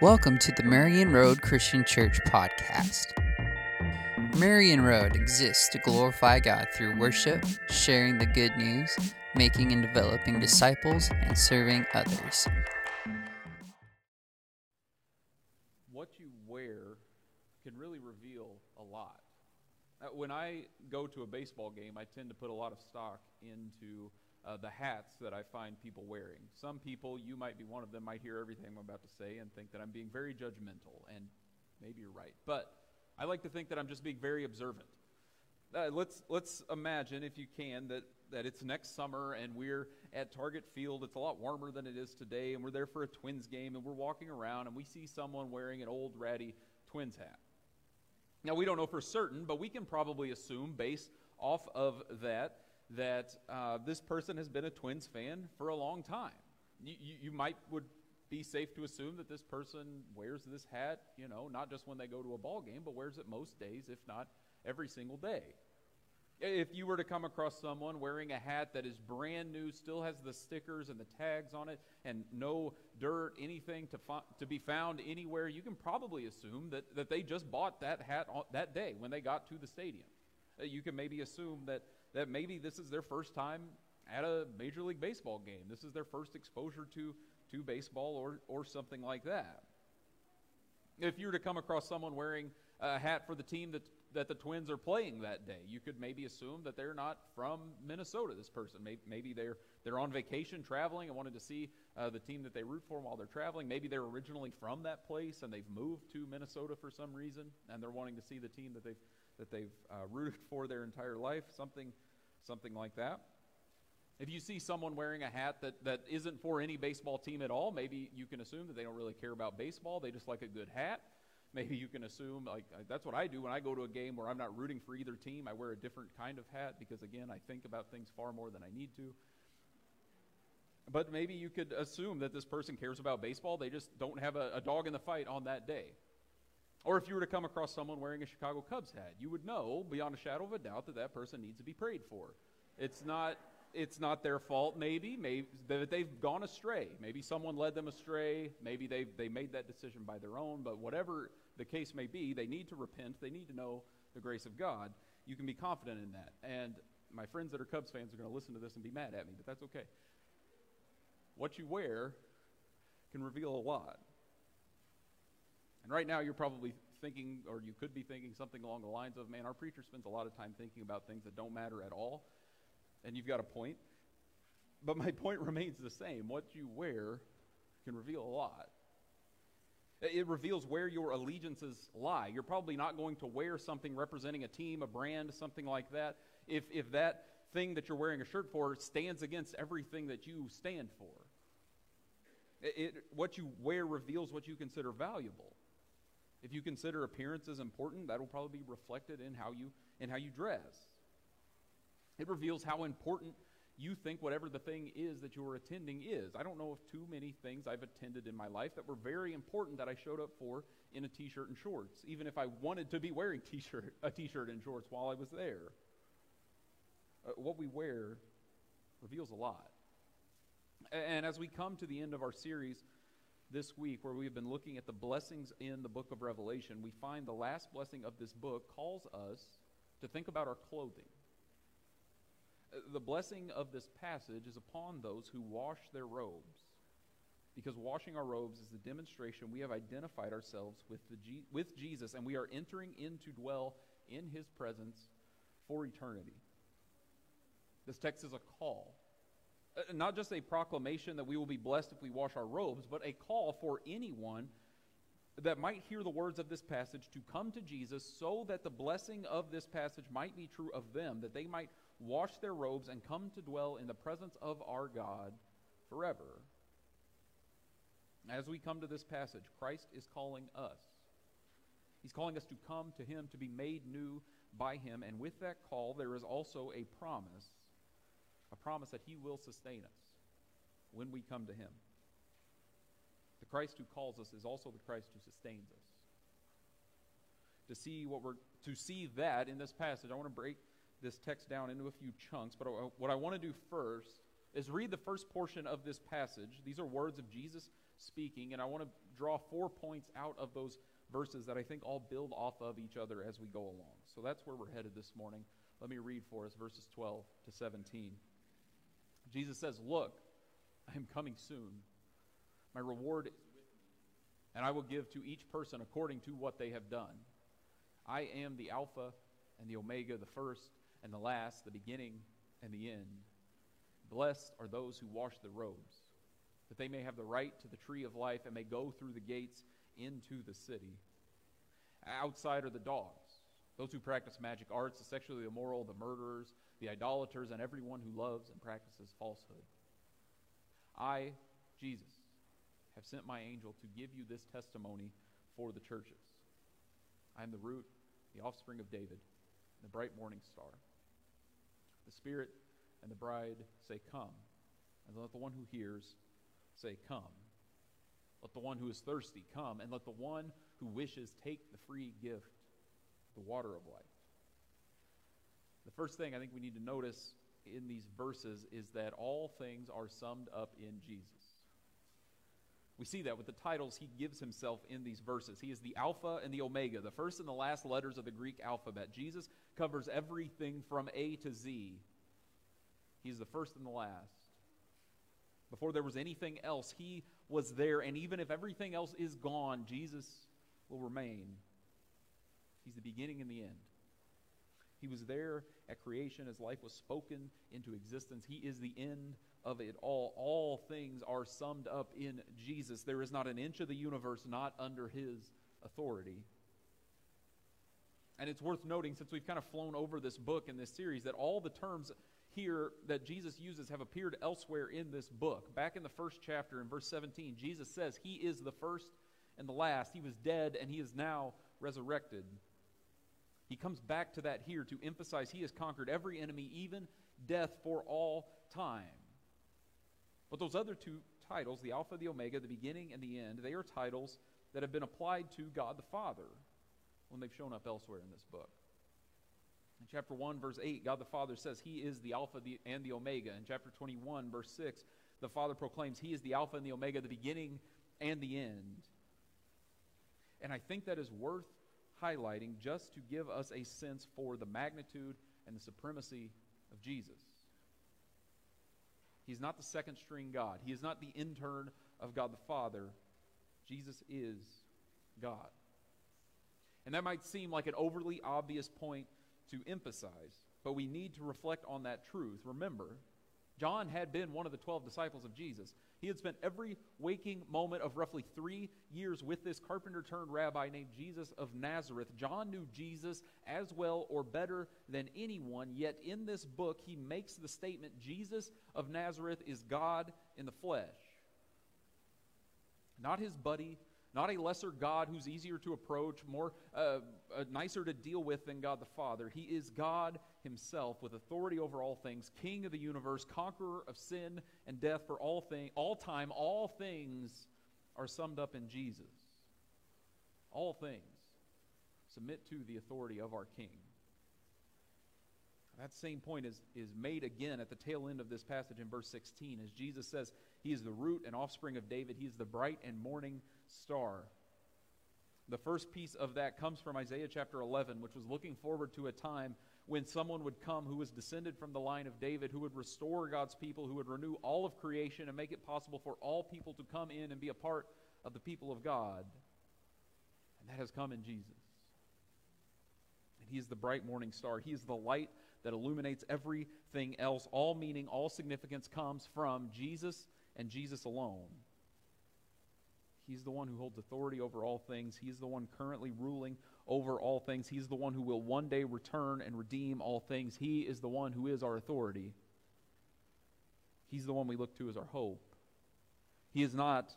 Welcome to the Marion Road Christian Church podcast. Marion Road exists to glorify God through worship, sharing the good news, making and developing disciples, and serving others. What you wear can really reveal a lot. Uh, When I go to a baseball game, I tend to put a lot of stock into uh, the hats that I find people wearing. Some people, you might be one of them, might hear everything I'm about to say and think that I'm being very judgmental, and maybe you're right. But I like to think that I'm just being very observant. Uh, let's let's imagine, if you can, that that it's next summer and we're at Target Field. It's a lot warmer than it is today, and we're there for a Twins game, and we're walking around and we see someone wearing an old ratty Twins hat. Now we don't know for certain, but we can probably assume, based off of that, that uh, this person has been a Twins fan for a long time. You, you, you might would be safe to assume that this person wears this hat, you know, not just when they go to a ball game, but wears it most days, if not every single day. If you were to come across someone wearing a hat that is brand new, still has the stickers and the tags on it, and no dirt, anything to, to be found anywhere, you can probably assume that, that they just bought that hat on, that day when they got to the stadium. Uh, You can maybe assume that, that maybe this is their first time at a Major League Baseball game. This is their first exposure to, to baseball or, or something like that. If you were to come across someone wearing a hat for the team that, that the Twins are playing that day, you could maybe assume that they're not from Minnesota, this person. Maybe, maybe they're, they're on vacation traveling and wanted to see uh, the team that they root for while they're traveling. Maybe they're originally from that place and they've moved to Minnesota for some reason and they're wanting to see the team that they've, that they've uh, rooted for their entire life, something, something like that. If you see someone wearing a hat that, that isn't for any baseball team at all, maybe you can assume that they don't really care about baseball. They just like a good hat. Maybe you can assume, like, uh, that's what I do when I go to a game where I'm not rooting for either team. I wear a different kind of hat because, again, I think about things far more than I need to. But maybe you could assume that this person cares about baseball. They just don't have a, a dog in the fight on that day. Or if you were to come across someone wearing a Chicago Cubs hat, you would know beyond a shadow of a doubt that that person needs to be prayed for. It's not it's not their fault maybe maybe that they've gone astray. Maybe someone led them astray. Maybe they they made that decision by their own. But whatever the case may be they need to repent. They need to know the grace of god. You can be confident in that. And my friends that are cubs fans are going to listen to this and be mad at me but that's okay. What you wear can reveal a lot and right now you're probably thinking or you could be thinking something along the lines of man our preacher spends a lot of time thinking about things that don't matter at all and you've got a point. But my point remains the same. What you wear can reveal a lot. It reveals where your allegiances lie. You're probably not going to wear something representing a team, a brand, something like that, if, if that thing that you're wearing a shirt for stands against everything that you stand for. It, it, what you wear reveals what you consider valuable. If you consider appearances important, that will probably be reflected in how you, in how you dress. It reveals how important you think whatever the thing is that you're attending is. I don't know of too many things I've attended in my life that were very important that I showed up for in a t-shirt and shorts, even if I wanted to be wearing t-shirt, a t-shirt and shorts while I was there. Uh, what we wear reveals a lot. And as we come to the end of our series this week, where we've been looking at the blessings in the book of Revelation, we find the last blessing of this book calls us to think about our clothing. Uh, The blessing of this passage is upon those who wash their robes. Because washing our robes is the demonstration we have identified ourselves with, the with Jesus and we are entering in to dwell in his presence for eternity. This text is a call. Uh, Not just a proclamation that we will be blessed if we wash our robes, but a call for anyone that might hear the words of this passage to come to Jesus so that the blessing of this passage might be true of them, that they might wash their robes and come to dwell in the presence of our God forever. As we come to this passage, Christ is calling us. He's calling us to come to Him, to be made new by Him. And with that call, there is also a promise a promise that He will sustain us when we come to Him. The Christ who calls us is also the Christ who sustains us. To see what we're to see that in this passage, I want to break this text down into a few chunks, but what I want to do first is read the first portion of this passage. These are words of Jesus speaking, and I want to draw four points out of those verses that I think all build off of each other as we go along. So that's where we're headed this morning. Let me read for us verses 12 to 17. Jesus says, Look, I am coming soon. My reward is with me, and I will give to each person according to what they have done. I am the Alpha and the Omega, the first and the last, the beginning and the end. Blessed are those who wash their robes, that they may have the right to the tree of life and may go through the gates into the city. Outside are the dogs, those who practice magic arts, the sexually immoral, the murderers, the idolaters, and everyone who loves and practices falsehood. I, Jesus, have sent my angel to give you this testimony for the churches. I am the root, the offspring of David, the bright morning star. The Spirit and the bride say, Come. And let the one who hears say, Come. Let the one who is thirsty come, and let the one who wishes take the free gift, the water of life. The first thing I think we need to notice in these verses is that all things are summed up in Jesus. We see that with the titles he gives himself in these verses. He is the Alpha and the Omega, the first and the last letters of the Greek alphabet. Jesus covers everything from A to Z. He's the first and the last. Before there was anything else, he was there. And even if everything else is gone, Jesus will remain. He's the beginning and the end. He was there at creation as life was spoken into existence. He is the end of it all. All things are summed up in Jesus. There is not an inch of the universe not under his authority. And it's worth noting, since we've kind of flown over this book in this series, that all the terms here that Jesus uses have appeared elsewhere in this book. Back in the first chapter, in verse 17, Jesus says, He is the first and the last. He was dead and He is now resurrected. He comes back to that here to emphasize He has conquered every enemy, even death, for all time. But those other two titles, the Alpha, the Omega, the beginning and the end, they are titles that have been applied to God the Father when they've shown up elsewhere in this book. In chapter 1, verse 8, God the Father says He is the Alpha and the Omega. In chapter 21, verse 6, the Father proclaims He is the Alpha and the Omega, the beginning and the end. And I think that is worth highlighting just to give us a sense for the magnitude and the supremacy of Jesus. He's not the second string God, He is not the intern of God the Father. Jesus is God. And that might seem like an overly obvious point to emphasize, but we need to reflect on that truth. Remember, John had been one of the 12 disciples of Jesus. He had spent every waking moment of roughly three years with this carpenter turned rabbi named Jesus of Nazareth. John knew Jesus as well or better than anyone, yet in this book he makes the statement Jesus of Nazareth is God in the flesh. Not his buddy, not a lesser God who's easier to approach, more uh, uh, nicer to deal with than God the Father. He is God Himself, with authority over all things, King of the universe, conqueror of sin and death for all thing, all time. All things are summed up in Jesus. All things submit to the authority of our King. That same point is, is made again at the tail end of this passage in verse 16 as Jesus says, He is the root and offspring of David. He is the bright and morning star. The first piece of that comes from Isaiah chapter 11, which was looking forward to a time when someone would come who was descended from the line of David, who would restore God's people, who would renew all of creation and make it possible for all people to come in and be a part of the people of God. And that has come in Jesus. And He is the bright morning star. He is the light that illuminates everything else. All meaning, all significance comes from Jesus and Jesus alone. He's the one who holds authority over all things. He's the one currently ruling over all things. He's the one who will one day return and redeem all things. He is the one who is our authority. He's the one we look to as our hope. He is not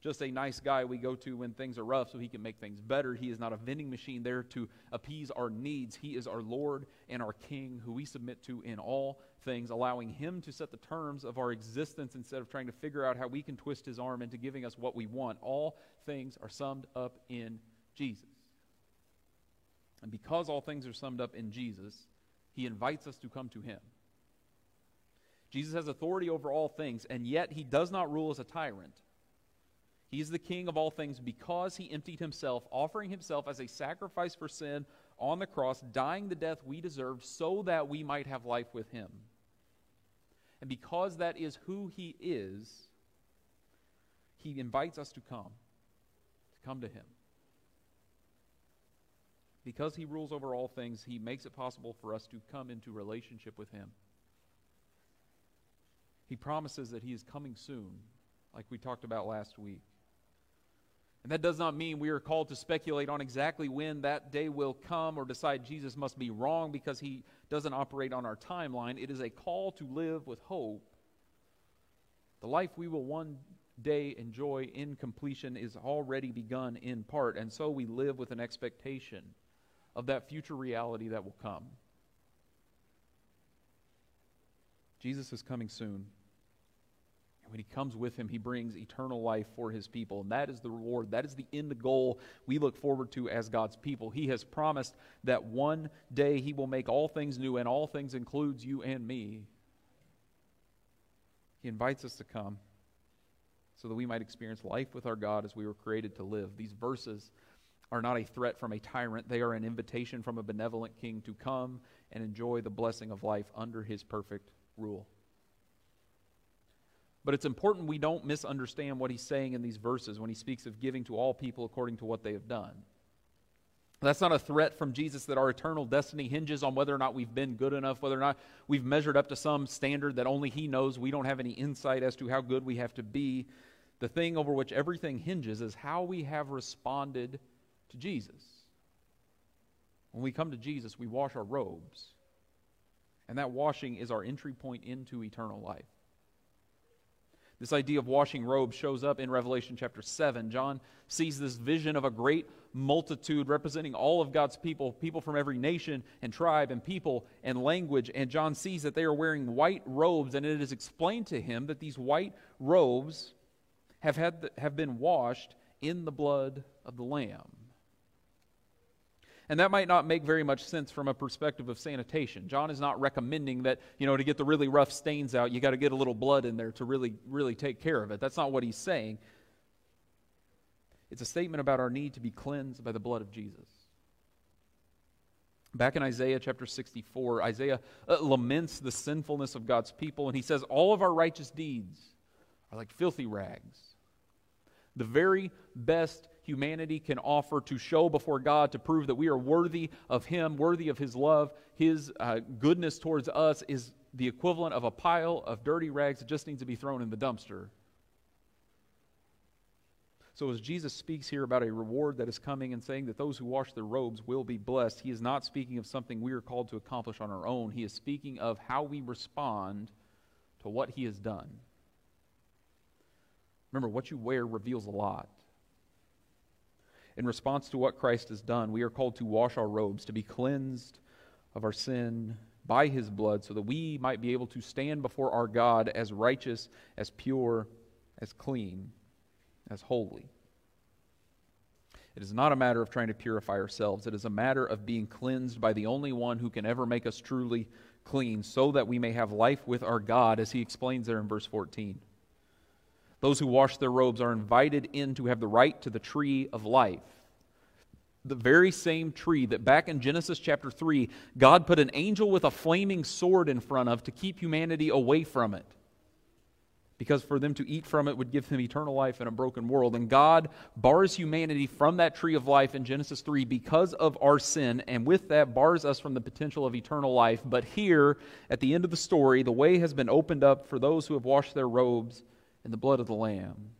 just a nice guy we go to when things are rough so he can make things better. He is not a vending machine there to appease our needs. He is our Lord and our King who we submit to in all things, allowing him to set the terms of our existence instead of trying to figure out how we can twist his arm into giving us what we want. All things are summed up in Jesus. And because all things are summed up in Jesus, he invites us to come to him. Jesus has authority over all things, and yet he does not rule as a tyrant. He is the king of all things because he emptied himself, offering himself as a sacrifice for sin on the cross, dying the death we deserved so that we might have life with him. And because that is who he is, he invites us to come, to come to him. Because he rules over all things, he makes it possible for us to come into relationship with him. He promises that he is coming soon, like we talked about last week. And that does not mean we are called to speculate on exactly when that day will come or decide Jesus must be wrong because he doesn't operate on our timeline. It is a call to live with hope. The life we will one day enjoy in completion is already begun in part, and so we live with an expectation of that future reality that will come. Jesus is coming soon. When he comes with him, he brings eternal life for his people. And that is the reward. That is the end goal we look forward to as God's people. He has promised that one day he will make all things new, and all things includes you and me. He invites us to come so that we might experience life with our God as we were created to live. These verses are not a threat from a tyrant, they are an invitation from a benevolent king to come and enjoy the blessing of life under his perfect rule. But it's important we don't misunderstand what he's saying in these verses when he speaks of giving to all people according to what they have done. That's not a threat from Jesus that our eternal destiny hinges on whether or not we've been good enough, whether or not we've measured up to some standard that only He knows. We don't have any insight as to how good we have to be. The thing over which everything hinges is how we have responded to Jesus. When we come to Jesus, we wash our robes. And that washing is our entry point into eternal life. This idea of washing robes shows up in Revelation chapter 7. John sees this vision of a great multitude representing all of God's people, people from every nation and tribe and people and language. And John sees that they are wearing white robes, and it is explained to him that these white robes have, had have been washed in the blood of the Lamb. And that might not make very much sense from a perspective of sanitation. John is not recommending that, you know, to get the really rough stains out, you got to get a little blood in there to really, really take care of it. That's not what he's saying. It's a statement about our need to be cleansed by the blood of Jesus. Back in Isaiah chapter 64, Isaiah uh, laments the sinfulness of God's people, and he says, All of our righteous deeds are like filthy rags. The very best humanity can offer to show before God to prove that we are worthy of Him, worthy of His love, His uh, goodness towards us is the equivalent of a pile of dirty rags that just needs to be thrown in the dumpster. So, as Jesus speaks here about a reward that is coming and saying that those who wash their robes will be blessed, he is not speaking of something we are called to accomplish on our own. He is speaking of how we respond to what he has done. Remember, what you wear reveals a lot. In response to what Christ has done, we are called to wash our robes, to be cleansed of our sin by his blood, so that we might be able to stand before our God as righteous, as pure, as clean, as holy. It is not a matter of trying to purify ourselves. It is a matter of being cleansed by the only one who can ever make us truly clean, so that we may have life with our God, as he explains there in verse 14. Those who wash their robes are invited in to have the right to the tree of life. The very same tree that back in Genesis chapter 3, God put an angel with a flaming sword in front of to keep humanity away from it. Because for them to eat from it would give them eternal life in a broken world. And God bars humanity from that tree of life in Genesis 3 because of our sin, and with that bars us from the potential of eternal life. But here, at the end of the story, the way has been opened up for those who have washed their robes in the blood of the Lamb.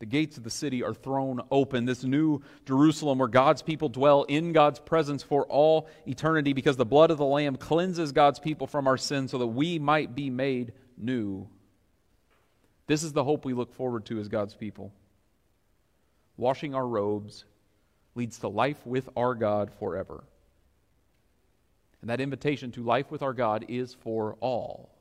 The gates of the city are thrown open. This new Jerusalem where God's people dwell in God's presence for all eternity because the blood of the Lamb cleanses God's people from our sins so that we might be made new. This is the hope we look forward to as God's people. Washing our robes leads to life with our God forever. And that invitation to life with our God is for all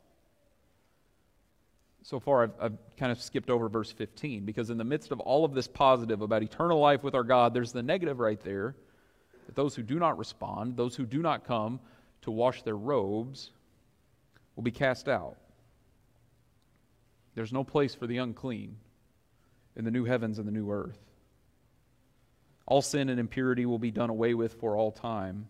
so far I've, I've, kind of skipped over verse 15 because in the midst of all of this positive about eternal life with our God, there's the negative right there that those who do not respond, those who do not come to wash their robes, will be cast out. There's no place for the unclean in the new heavens and the new earth. All sin and impurity will be done away with for all time.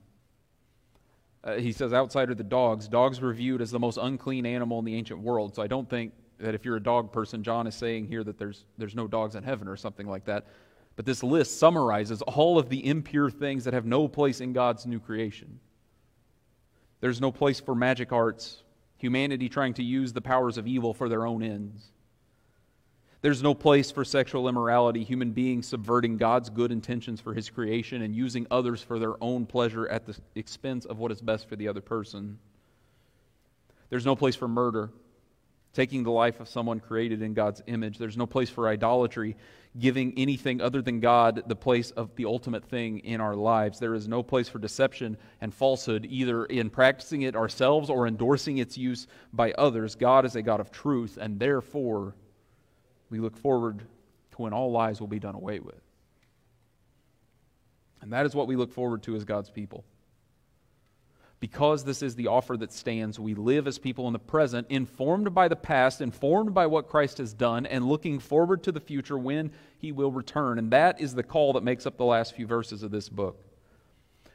Uh, he says, outside are the dogs. Dogs were viewed as the most unclean animal in the ancient world. So I don't think that if you're a dog person, John is saying here that there's, there's no dogs in heaven or something like that. But this list summarizes all of the impure things that have no place in God's new creation. There's no place for magic arts, humanity trying to use the powers of evil for their own ends. There's no place for sexual immorality, human beings subverting God's good intentions for his creation and using others for their own pleasure at the expense of what is best for the other person. There's no place for murder, taking the life of someone created in God's image. There's no place for idolatry, giving anything other than God the place of the ultimate thing in our lives. There is no place for deception and falsehood, either in practicing it ourselves or endorsing its use by others. God is a God of truth, and therefore, we look forward to when all lies will be done away with. And that is what we look forward to as God's people. Because this is the offer that stands, we live as people in the present, informed by the past, informed by what Christ has done, and looking forward to the future when he will return. And that is the call that makes up the last few verses of this book.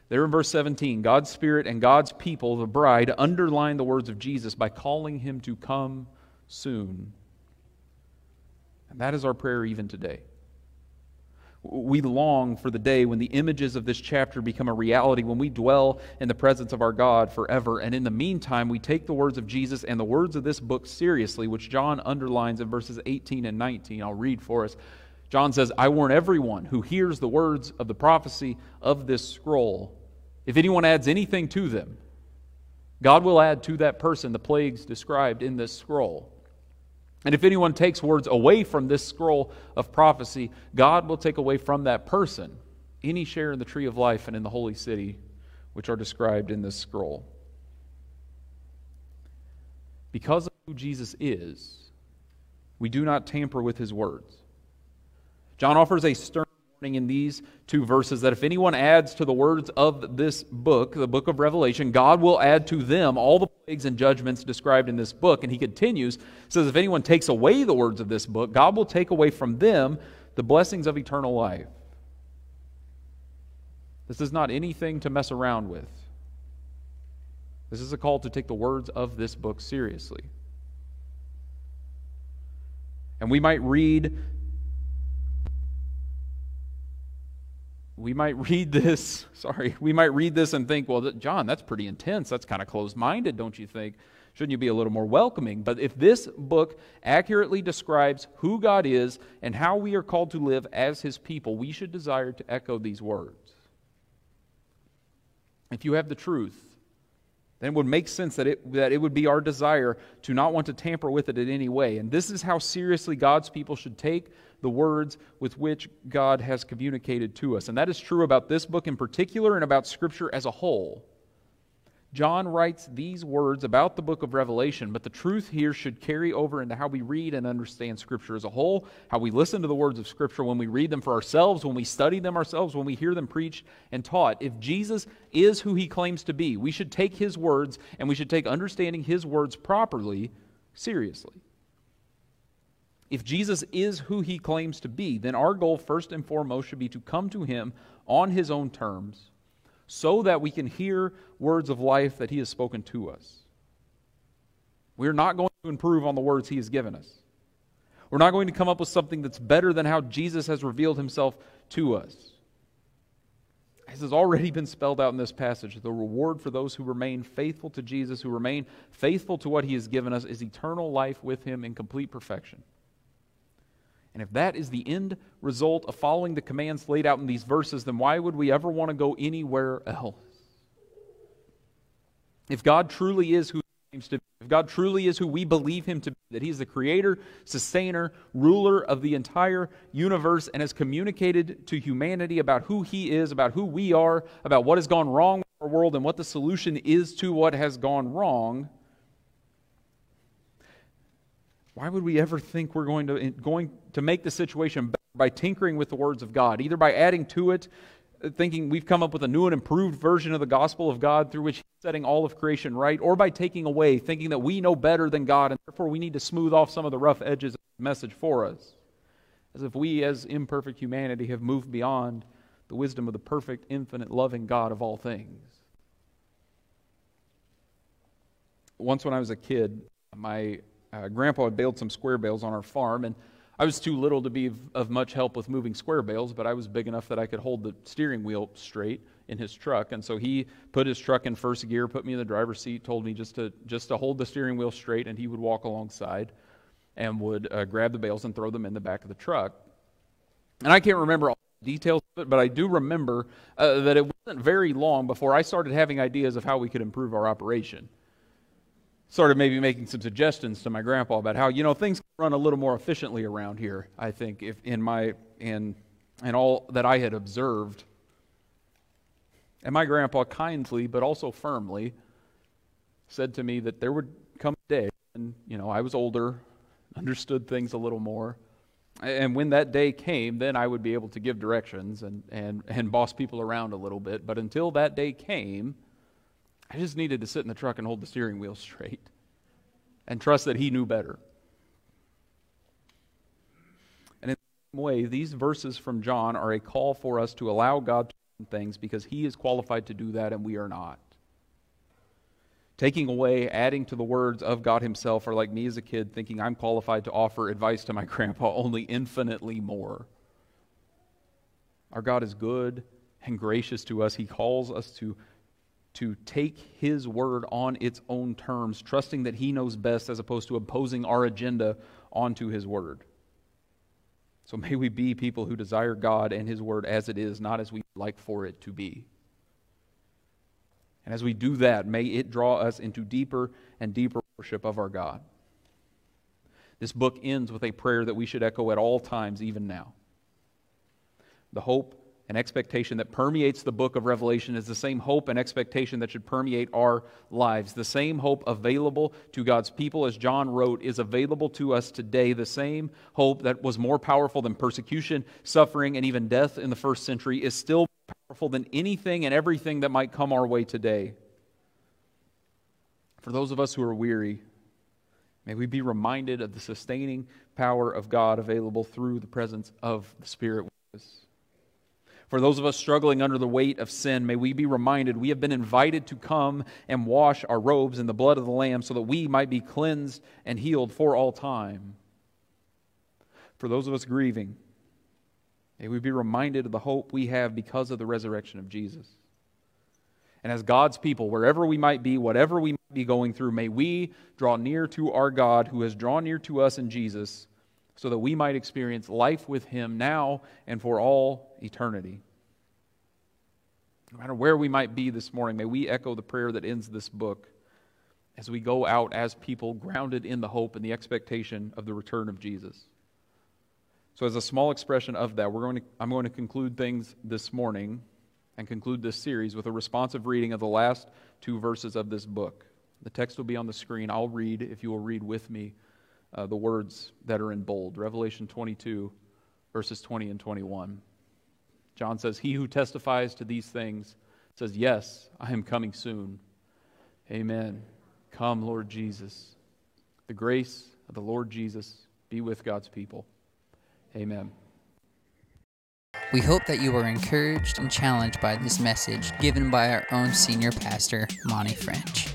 There in verse 17, God's Spirit and God's people, the bride, underline the words of Jesus by calling him to come soon. And that is our prayer even today. We long for the day when the images of this chapter become a reality, when we dwell in the presence of our God forever. And in the meantime, we take the words of Jesus and the words of this book seriously, which John underlines in verses 18 and 19. I'll read for us. John says, I warn everyone who hears the words of the prophecy of this scroll. If anyone adds anything to them, God will add to that person the plagues described in this scroll. And if anyone takes words away from this scroll of prophecy, God will take away from that person any share in the tree of life and in the holy city, which are described in this scroll. Because of who Jesus is, we do not tamper with his words. John offers a stern in these two verses that if anyone adds to the words of this book, the book of Revelation, God will add to them all the plagues and judgments described in this book. And he continues, says, if anyone takes away the words of this book, God will take away from them the blessings of eternal life. This is not anything to mess around with. This is a call to take the words of this book seriously. And we might read we might read this, sorry, we might read this and think, well, John, that's pretty intense. That's kind of closed minded, don't you think? Shouldn't you be a little more welcoming? But if this book accurately describes who God is and how we are called to live as his people, we should desire to echo these words. If you have the truth, then it would make sense that it, that it would be our desire to not want to tamper with it in any way. And this is how seriously God's people should take the words with which God has communicated to us. And that is true about this book in particular and about Scripture as a whole. John writes these words about the book of Revelation, but the truth here should carry over into how we read and understand Scripture as a whole, how we listen to the words of Scripture when we read them for ourselves, when we study them ourselves, when we hear them preached and taught. If Jesus is who he claims to be, we should take his words and we should take understanding his words properly seriously. If Jesus is who he claims to be, then our goal, first and foremost, should be to come to him on his own terms so that we can hear words of life that He has spoken to us. We're not going to improve on the words He has given us. We're not going to come up with something that's better than how Jesus has revealed Himself to us. As has already been spelled out in this passage, the reward for those who remain faithful to Jesus, who remain faithful to what He has given us, is eternal life with Him in complete perfection. And if that is the end result of following the commands laid out in these verses, then why would we ever want to go anywhere else? If God truly is who he claims to be, if God truly is who we believe him to be, that he is the creator, sustainer, ruler of the entire universe, and has communicated to humanity about who he is, about who we are, about what has gone wrong with our world, and what the solution is to what has gone wrong, why would we ever think we're going to, going to make the situation better by tinkering with the words of God, either by adding to it, uh, thinking we've come up with a new and improved version of the gospel of God through which He's setting all of creation right, or by taking away, thinking that we know better than God and therefore we need to smooth off some of the rough edges of the message for us? as if we, as imperfect humanity, have moved beyond the wisdom of the perfect, infinite, loving God of all things. Once, when I was a kid, my uh, grandpa had baled some square bales on our farm, and I was too little to be of, of much help with moving square bales, but I was big enough that I could hold the steering wheel straight in his truck. And so he put his truck in first gear, put me in the driver's seat, told me just to just to hold the steering wheel straight, and he would walk alongside and would uh, grab the bales and throw them in the back of the truck. And I can't remember all the details of it, but I do remember uh, that it wasn't very long before I started having ideas of how we could improve our operation. Started maybe making some suggestions to my grandpa about how you know things run a little more efficiently around here. I think if in my in and all that I had observed. And my grandpa kindly but also firmly said to me that there would come a day and you know I was older, understood things a little more. And when that day came, then I would be able to give directions and, and, and boss people around a little bit. But until that day came, I just needed to sit in the truck and hold the steering wheel straight and trust that He knew better. And in the same way, these verses from John are a call for us to allow God to do things because He is qualified to do that and we are not. Taking away, adding to the words of God Himself are like me as a kid thinking I'm qualified to offer advice to my grandpa, only infinitely more. Our God is good and gracious to us. He calls us to, to take His word on its own terms, trusting that He knows best as opposed to imposing our agenda onto His word. So may we be people who desire God and His word as it is, not as we like for it to be. And as we do that, may it draw us into deeper and deeper worship of our God. This book ends with a prayer that we should echo at all times, even now. The hope and expectation that permeates the book of Revelation is the same hope and expectation that should permeate our lives. The same hope available to God's people, as John wrote, is available to us today. The same hope that was more powerful than persecution, suffering, and even death in the first century is still powerful than anything and everything that might come our way today. For those of us who are weary, may we be reminded of the sustaining power of God available through the presence of the Spirit with us. For those of us struggling under the weight of sin, may we be reminded we have been invited to come and wash our robes in the blood of the Lamb so that we might be cleansed and healed for all time. For those of us grieving, May we be reminded of the hope we have because of the resurrection of Jesus. And as God's people, wherever we might be, whatever we might be going through, may we draw near to our God who has drawn near to us in Jesus so that we might experience life with Him now and for all eternity. No matter where we might be this morning, may we echo the prayer that ends this book as we go out as people grounded in the hope and the expectation of the return of Jesus. So, as a small expression of that, we're going to, I'm going to conclude things this morning and conclude this series with a responsive reading of the last two verses of this book. The text will be on the screen. I'll read, if you will read with me, uh, the words that are in bold Revelation 22, verses 20 and 21. John says, He who testifies to these things says, Yes, I am coming soon. Amen. Come, Lord Jesus. The grace of the Lord Jesus be with God's people. Amen. We hope that you were encouraged and challenged by this message given by our own senior pastor, Monty French.